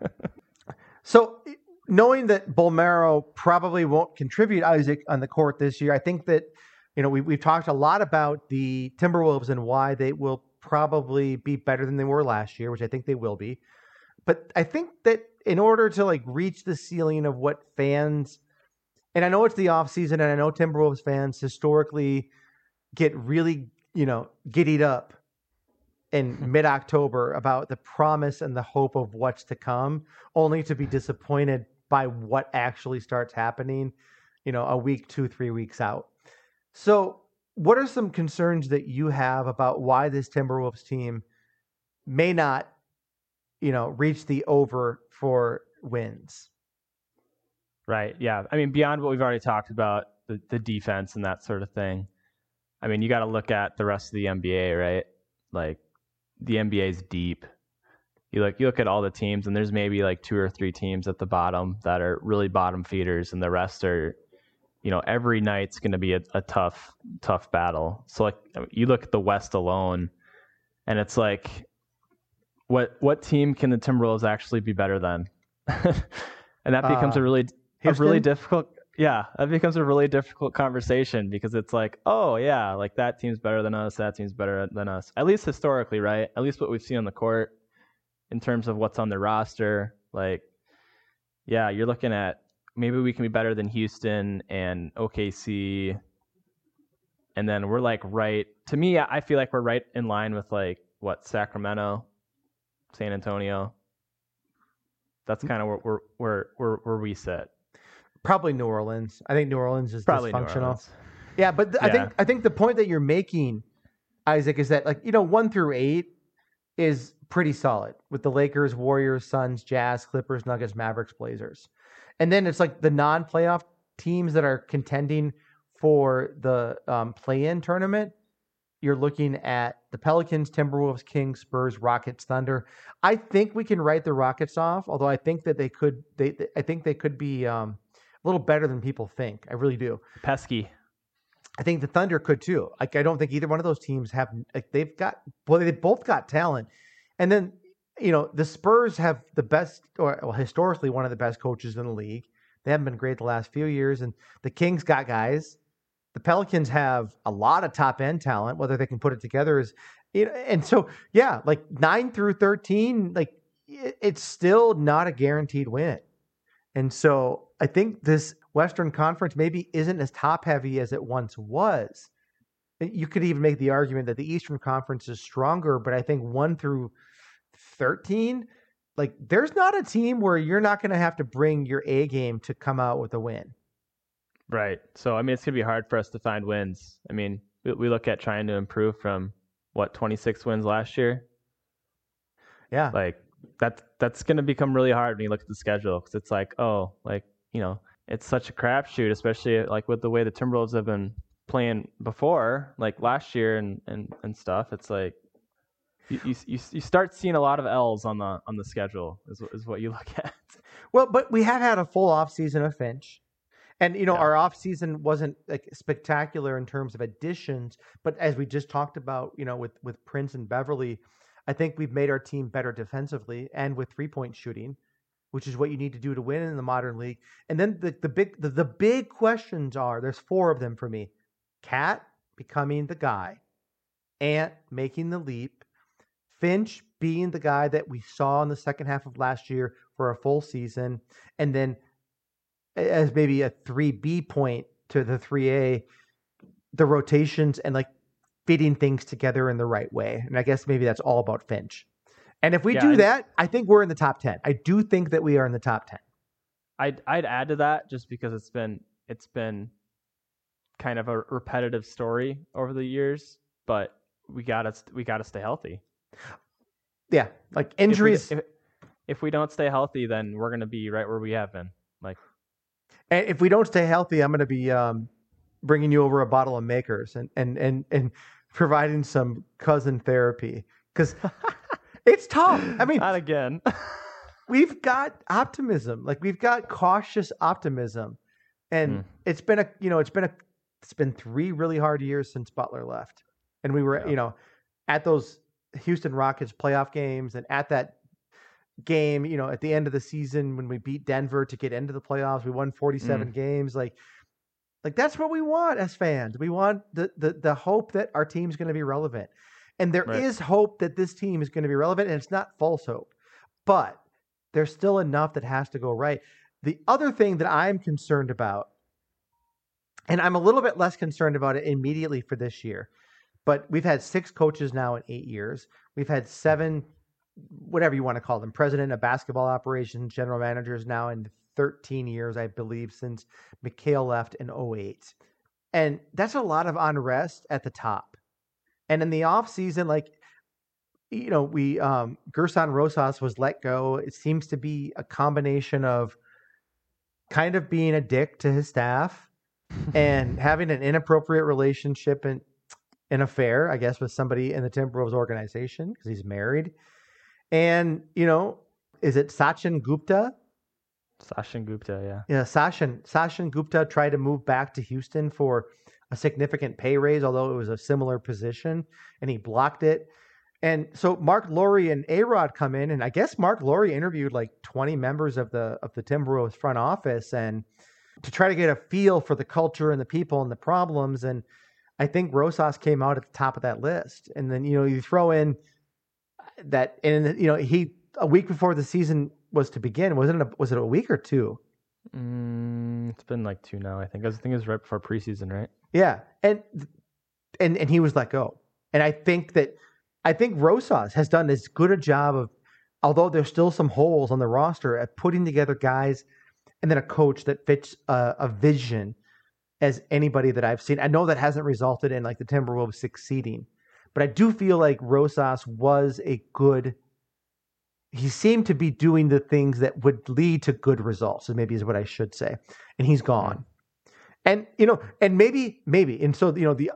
so knowing that Bolmaro probably won't contribute Isaac on the court this year, I think that you know we, we've talked a lot about the Timberwolves and why they will probably be better than they were last year, which I think they will be. But I think that in order to like reach the ceiling of what fans and I know it's the off season, and I know Timberwolves fans historically get really, you know, giddied up in mm-hmm. mid October about the promise and the hope of what's to come, only to be disappointed by what actually starts happening, you know, a week, two, three weeks out. So, what are some concerns that you have about why this Timberwolves team may not, you know, reach the over for wins? Right. Yeah. I mean, beyond what we've already talked about, the, the defense and that sort of thing. I mean, you got to look at the rest of the NBA, right? Like the NBA is deep. You look, you look at all the teams, and there's maybe like two or three teams at the bottom that are really bottom feeders, and the rest are, you know, every night's going to be a, a tough, tough battle. So like, you look at the West alone, and it's like, what what team can the Timberwolves actually be better than? and that becomes uh, a really Houston? a really difficult yeah that becomes a really difficult conversation because it's like oh yeah like that team's better than us that team's better than us at least historically right at least what we've seen on the court in terms of what's on the roster like yeah you're looking at maybe we can be better than houston and okc and then we're like right to me i feel like we're right in line with like what sacramento san antonio that's kind of where, we're, where where where where we sit Probably New Orleans. I think New Orleans is Probably dysfunctional. Yeah, but th- yeah. I think I think the point that you're making, Isaac, is that like you know one through eight is pretty solid with the Lakers, Warriors, Suns, Jazz, Clippers, Nuggets, Mavericks, Blazers, and then it's like the non-playoff teams that are contending for the um, play-in tournament. You're looking at the Pelicans, Timberwolves, Kings, Spurs, Rockets, Thunder. I think we can write the Rockets off, although I think that they could. They, I think they could be. Um, a little better than people think. I really do. Pesky. I think the Thunder could too. Like I don't think either one of those teams have like they've got well they both got talent. And then you know, the Spurs have the best or well historically one of the best coaches in the league. They haven't been great the last few years and the Kings got guys. The Pelicans have a lot of top end talent. Whether they can put it together is you know, and so yeah, like 9 through 13 like it's still not a guaranteed win. And so I think this Western Conference maybe isn't as top heavy as it once was. Eh, you could even make the argument that the Eastern Conference is stronger, but I think 1 through 13 like there's not a team where you're not going to have to bring your A game to come out with a win. Right. So I mean it's going to be hard for us to find wins. I mean, we, we look at trying to improve from what 26 wins last year. Yeah. Like that that's going to become really hard when you look at the schedule because it's like, oh, like you know, it's such a crapshoot, especially like with the way the Timberwolves have been playing before, like last year and and and stuff. It's like you, you you start seeing a lot of L's on the on the schedule is is what you look at. Well, but we have had a full off season of Finch. And you know, yeah. our off season wasn't like spectacular in terms of additions, but as we just talked about, you know, with with Prince and Beverley, I think we've made our team better defensively and with three point shooting, which is what you need to do to win in the modern league. And then the, the big the, the big questions are there's four of them for me. KAT becoming the guy, Ant making the leap, Finch being the guy that we saw in the second half of last year for a full season, and then as maybe a 3B point to the 3A, the rotations and like fitting things together in the right way. And I guess maybe that's all about Finch. And if we yeah, do that, I think we're in the top 10. I do think that we are in the top 10. I'd I'd add to that just because it's been it's been kind of a repetitive story over the years, but we got to we got to stay healthy. Yeah, like injuries. If we, if, if we don't stay healthy, then we're going to be right where we have been. Like, and if we don't stay healthy, I'm going to be um, bringing you over a bottle of Makers and and and and providing some cousin therapy because it's tough. I mean, not again. we've got optimism, like we've got cautious optimism, and mm. it's been a you know it's been a it's been three really hard years since Butler left, and we were yeah. you know at those Houston Rockets playoff games and at that game, you know, at the end of the season when we beat Denver to get into the playoffs, we won 47 mm. games. Like, like that's what we want as fans. We want the the the hope that our team's going to be relevant. And there right. is hope that this team is going to be relevant, and it's not false hope. But there's still enough that has to go right. The other thing that I'm concerned about, and I'm a little bit less concerned about it immediately for this year, but we've had six coaches now in eight years. We've had seven, whatever you want to call them, president of basketball operations, general managers now in 13 years, I believe, since McHale left in 08. And that's a lot of unrest at the top. And in the off season, like you know, we um Gersson Rosas was let go. It seems to be a combination of kind of being a dick to his staff and having an inappropriate relationship and an affair, I guess, with somebody in the Timberwolves organization because he's married. And, you know, is it Sachin Gupta? Sachin Gupta, yeah. Yeah, Sachin Sachin Gupta tried to move back to Houston for a significant pay raise, although it was a similar position, and he blocked it. And so Marc Lore and A Rod come in, and I guess Marc Lore interviewed like 20 members of the of the Timberwolves front office and to try to get a feel for the culture and the people and the problems. And I think Rosas came out at the top of that list. And then, you know, you throw in that and you know, he a week before the season was to begin, wasn't it a, was it a week or two? Mm, it's been like two now, I think. I think it was right before preseason, right? Yeah. And and and he was let go. And I think that I think Rosas has done as good a job of, although there's still some holes on the roster, at putting together guys and then a coach that fits a, a vision as anybody that I've seen. I know that hasn't resulted in like the Timberwolves succeeding, but I do feel like Rosas was a good. He seemed to be doing the things that would lead to good results, maybe is what I should say. And he's gone. And you know, and maybe, maybe, and so you know, the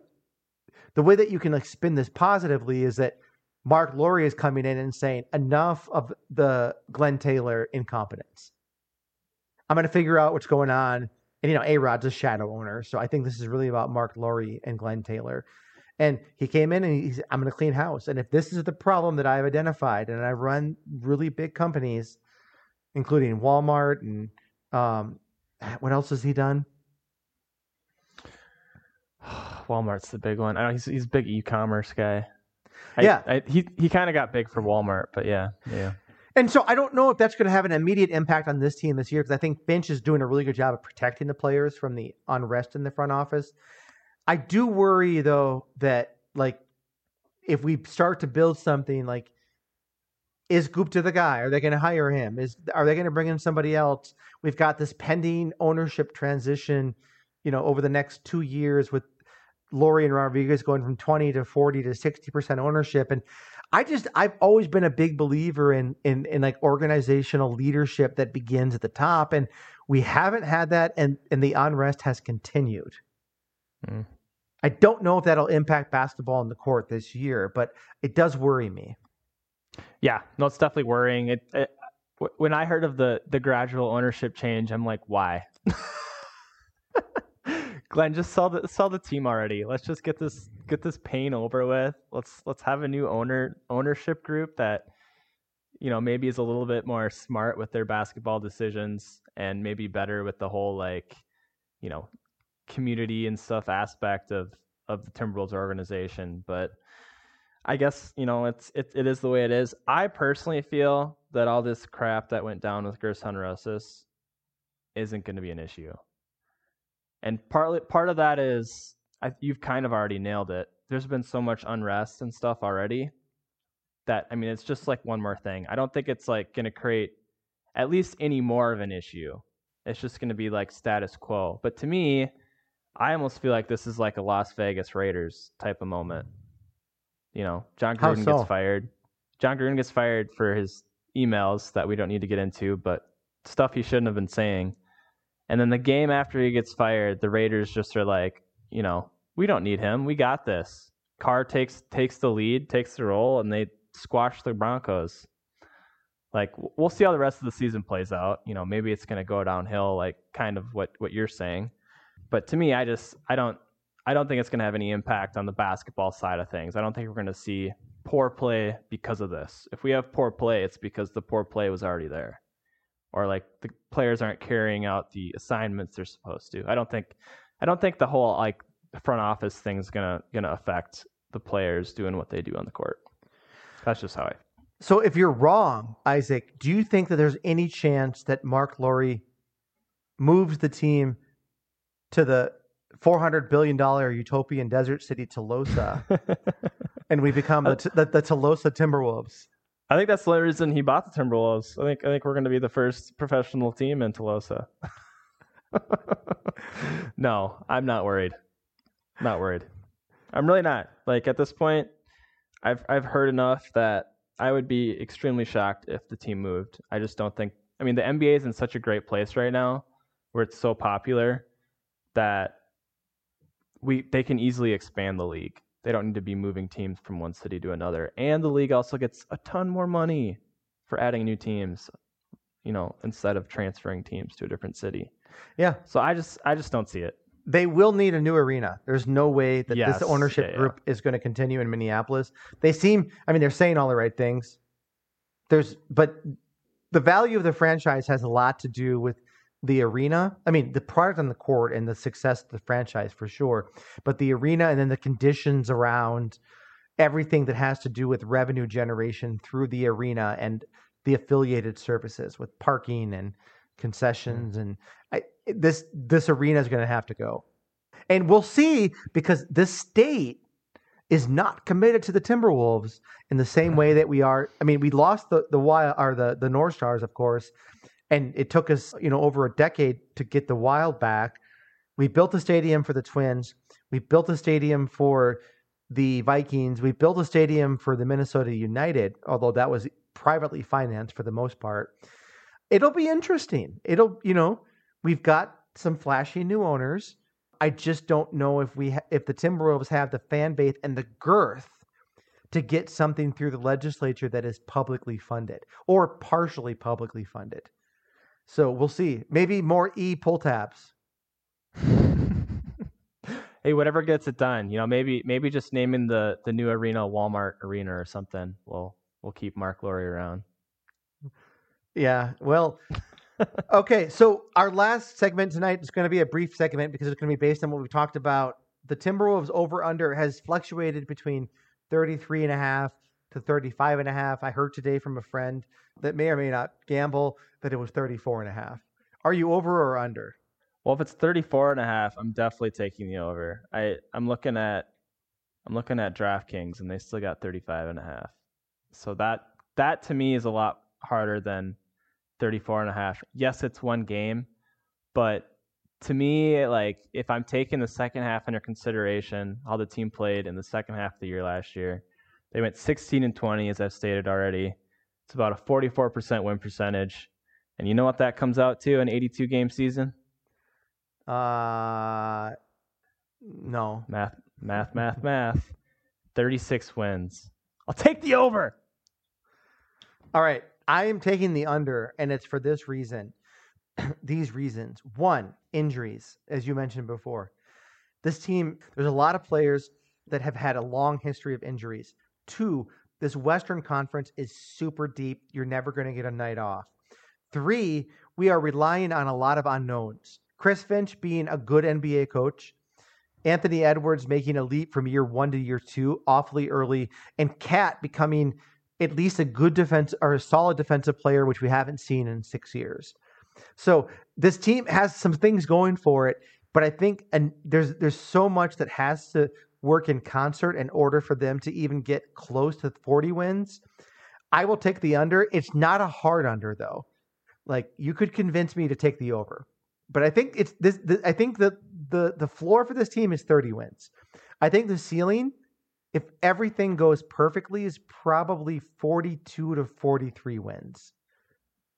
the way that you can like spin this positively is that Marc Lore is coming in and saying enough of the Glenn Taylor incompetence. I'm going to figure out what's going on. And you know, A Rod's a shadow owner, so I think this is really about Marc Lore and Glenn Taylor. And he came in and he's, I'm going to clean house. And if this is the problem that I've identified, and I run really big companies, including Walmart and um, what else has he done? Walmart's the big one. I know he's he's a big e-commerce guy. I, yeah, I, he he kind of got big for Walmart, but yeah, yeah. And so I don't know if that's going to have an immediate impact on this team this year because I think Finch is doing a really good job of protecting the players from the unrest in the front office. I do worry though that like if we start to build something like is Gupta the guy? Are they going to hire him? Is are they going to bring in somebody else? We've got this pending ownership transition, you know, over the next two years with Lore and Rodriguez going from 20 to 40 to 60% ownership. And I just I've always been a big believer in in in like organizational leadership that begins at the top. And we haven't had that and, and the unrest has continued. Mm. I don't know if that'll impact basketball in the court this year, but it does worry me. Yeah, no, it's definitely worrying. It, it when I heard of the the gradual ownership change, I'm like, why? Glenn, just sell the sell the team already. Let's just get this get this pain over with. Let's let's have a new owner ownership group that you know maybe is a little bit more smart with their basketball decisions and maybe better with the whole like you know community and stuff aspect of of the Timberwolves organization. But I guess you know it's it, it is the way it is. I personally feel that all this crap that went down with Gersson Rosas isn't going to be an issue, and partly part of that is I, you've kind of already nailed it. There's been so much unrest and stuff already that I mean it's just like one more thing. I don't think it's like going to create at least any more of an issue. It's just going to be like status quo. But to me, I almost feel like this is like a Las Vegas Raiders type of moment you know, Jon Gruden so? gets fired. Jon Gruden gets fired for his emails that we don't need to get into, but stuff he shouldn't have been saying. And then the game after he gets fired, the Raiders just are like, you know, we don't need him. We got this. Carr takes takes the lead, takes the role, and they squash the Broncos. Like we'll see how the rest of the season plays out. You know, maybe it's going to go downhill, like kind of what what you're saying. But to me, I just I don't I don't think it's going to have any impact on the basketball side of things. I don't think we're going to see poor play because of this. If we have poor play, it's because the poor play was already there. Or like the players aren't carrying out the assignments they're supposed to. I don't think I don't think the whole like front office thing is gonna gonna affect the players doing what they do on the court. That's just how I So if you're wrong, Isaac, do you think that there's any chance that Marc Lore moves the team to the four hundred billion dollar utopian desert city Telosa, and we become the, the, the Telosa Timberwolves. I think that's the reason he bought the Timberwolves. I think I think we're going to be the first professional team in Telosa. no, I'm not worried. Not worried. I'm really not. Like at this point, I've I've heard enough that I would be extremely shocked if the team moved. I just don't think. I mean, the NBA is in such a great place right now, where it's so popular that we they can easily expand the league. They don't need to be moving teams from one city to another. And the league also gets a ton more money for adding new teams, you know, instead of transferring teams to a different city. Yeah. So I just I just don't see it. They will need a new arena. There's no way that yes. this ownership yeah, group yeah. is going to continue in Minneapolis. They seem I mean they're saying all the right things. There's but the value of the franchise has a lot to do with the arena. I mean, the product on the court and the success of the franchise for sure, but the arena and then the conditions around everything that has to do with revenue generation through the arena and the affiliated services with parking and concessions and I, this this arena is going to have to go. And we'll see because this state is not committed to the Timberwolves in the same way that we are. I mean, we lost the the or the the North Stars, of course, and it took us, you know, over a decade to get the Wild back. We built a stadium for the Twins. We built a stadium for the Vikings. We built a stadium for the Minnesota United, although that was privately financed for the most part. It'll be interesting. It'll, you know, we've got some flashy new owners. I just don't know if we ha- if the Timberwolves have the fan base and the girth to get something through the legislature that is publicly funded or partially publicly funded. So we'll see. Maybe more e pull tabs. hey, whatever gets it done. You know, maybe maybe just naming the the new arena Walmart Arena or something. We'll we'll keep Marc Lore around. Yeah. Well. okay. So our last segment tonight is going to be a brief segment because it's going to be based on what we talked about. The Timberwolves over under has fluctuated between 33 and a half to 35 and a half. I heard today from a friend that may or may not gamble that it was 34 and a half. Are you over or under? Well, if it's 34 and a half, I'm definitely taking the over. I I'm looking at I'm looking at DraftKings and they still got 35 and a half. So that that to me is a lot harder than 34 and a half. Yes, it's one game, but to me, like if I'm taking the second half under consideration, how the team played in the second half of the year last year, they went 16 and 20, as I've stated already. It's about a 44% win percentage. And you know what that comes out to an 82 game season? Uh, no. Math, math, math, math. 36 wins. I'll take the over. All right. I am taking the under, and it's for this reason. These reasons. One, injuries, as you mentioned before. This team, there's a lot of players that have had a long history of injuries. Two, this Western Conference is super deep. You're never going to get a night off. Three, we are relying on a lot of unknowns. Chris Finch being a good NBA coach, Anthony Edwards making a leap from year one to year two awfully early, and KAT becoming at least a good defense or a solid defensive player, which we haven't seen in six years. So this team has some things going for it, but I think and there's there's so much that has to work in concert in order for them to even get close to 40 wins. I will take the under. It's not a hard under though. Like you could convince me to take the over. But I think it's this, this I think that the the floor for this team is 30 wins. I think the ceiling if everything goes perfectly is probably 42 to 43 wins.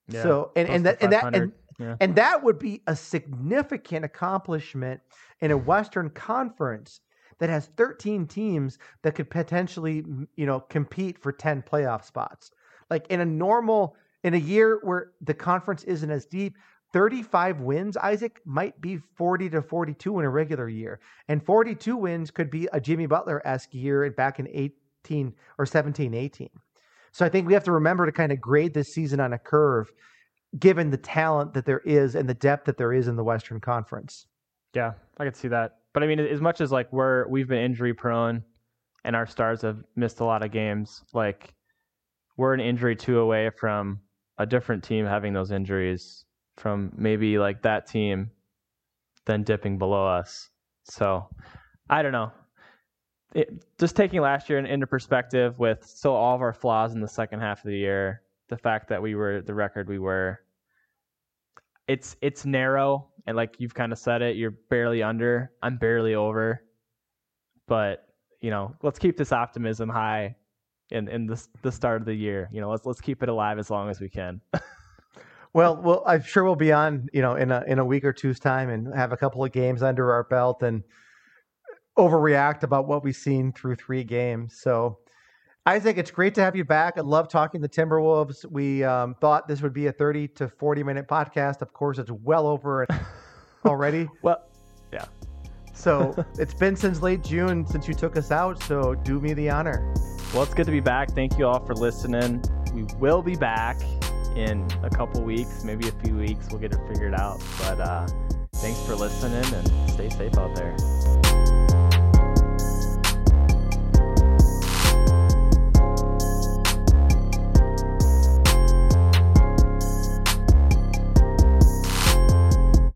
Yeah, so and and that and that and, yeah. and that would be a significant accomplishment in a Western Conference that has 13 teams that could potentially you know compete for 10 playoff spots. Like in a normal in a year where the conference isn't as deep, 35 wins, Isaac, might be 40 to 42 in a regular year. And 42 wins could be a Jimmy Butler esque year back in 18 or 17, 18. So I think we have to remember to kind of grade this season on a curve, given the talent that there is and the depth that there is in the Western Conference. Yeah, I could see that. But I mean, as much as like we're we've been injury prone and our stars have missed a lot of games, like we're an injury two away from a different team having those injuries from maybe like that team then dipping below us. So I don't know. It, just taking last year into perspective with still all of our flaws in the second half of the year, the fact that we were the record we were, it's it's narrow and like you've kind of said it, you're barely under. I'm barely over, but you know, let's keep this optimism high in in the the start of the year. You know, let's let's keep it alive as long as we can. Well, well, I'm sure we'll be on, you know, in a in a week or two's time and have a couple of games under our belt and overreact about what we've seen through three games. So, Isaac, it's great to have you back. I love talking the Timberwolves. We um, thought this would be a 30 to 40 minute podcast. Of course, it's well over already. well, yeah. So it's been since late June since you took us out. So do me the honor. Well, it's good to be back. Thank you all for listening. We will be back in a couple weeks, maybe a few weeks. We'll get it figured out. But uh, thanks for listening and stay safe out there.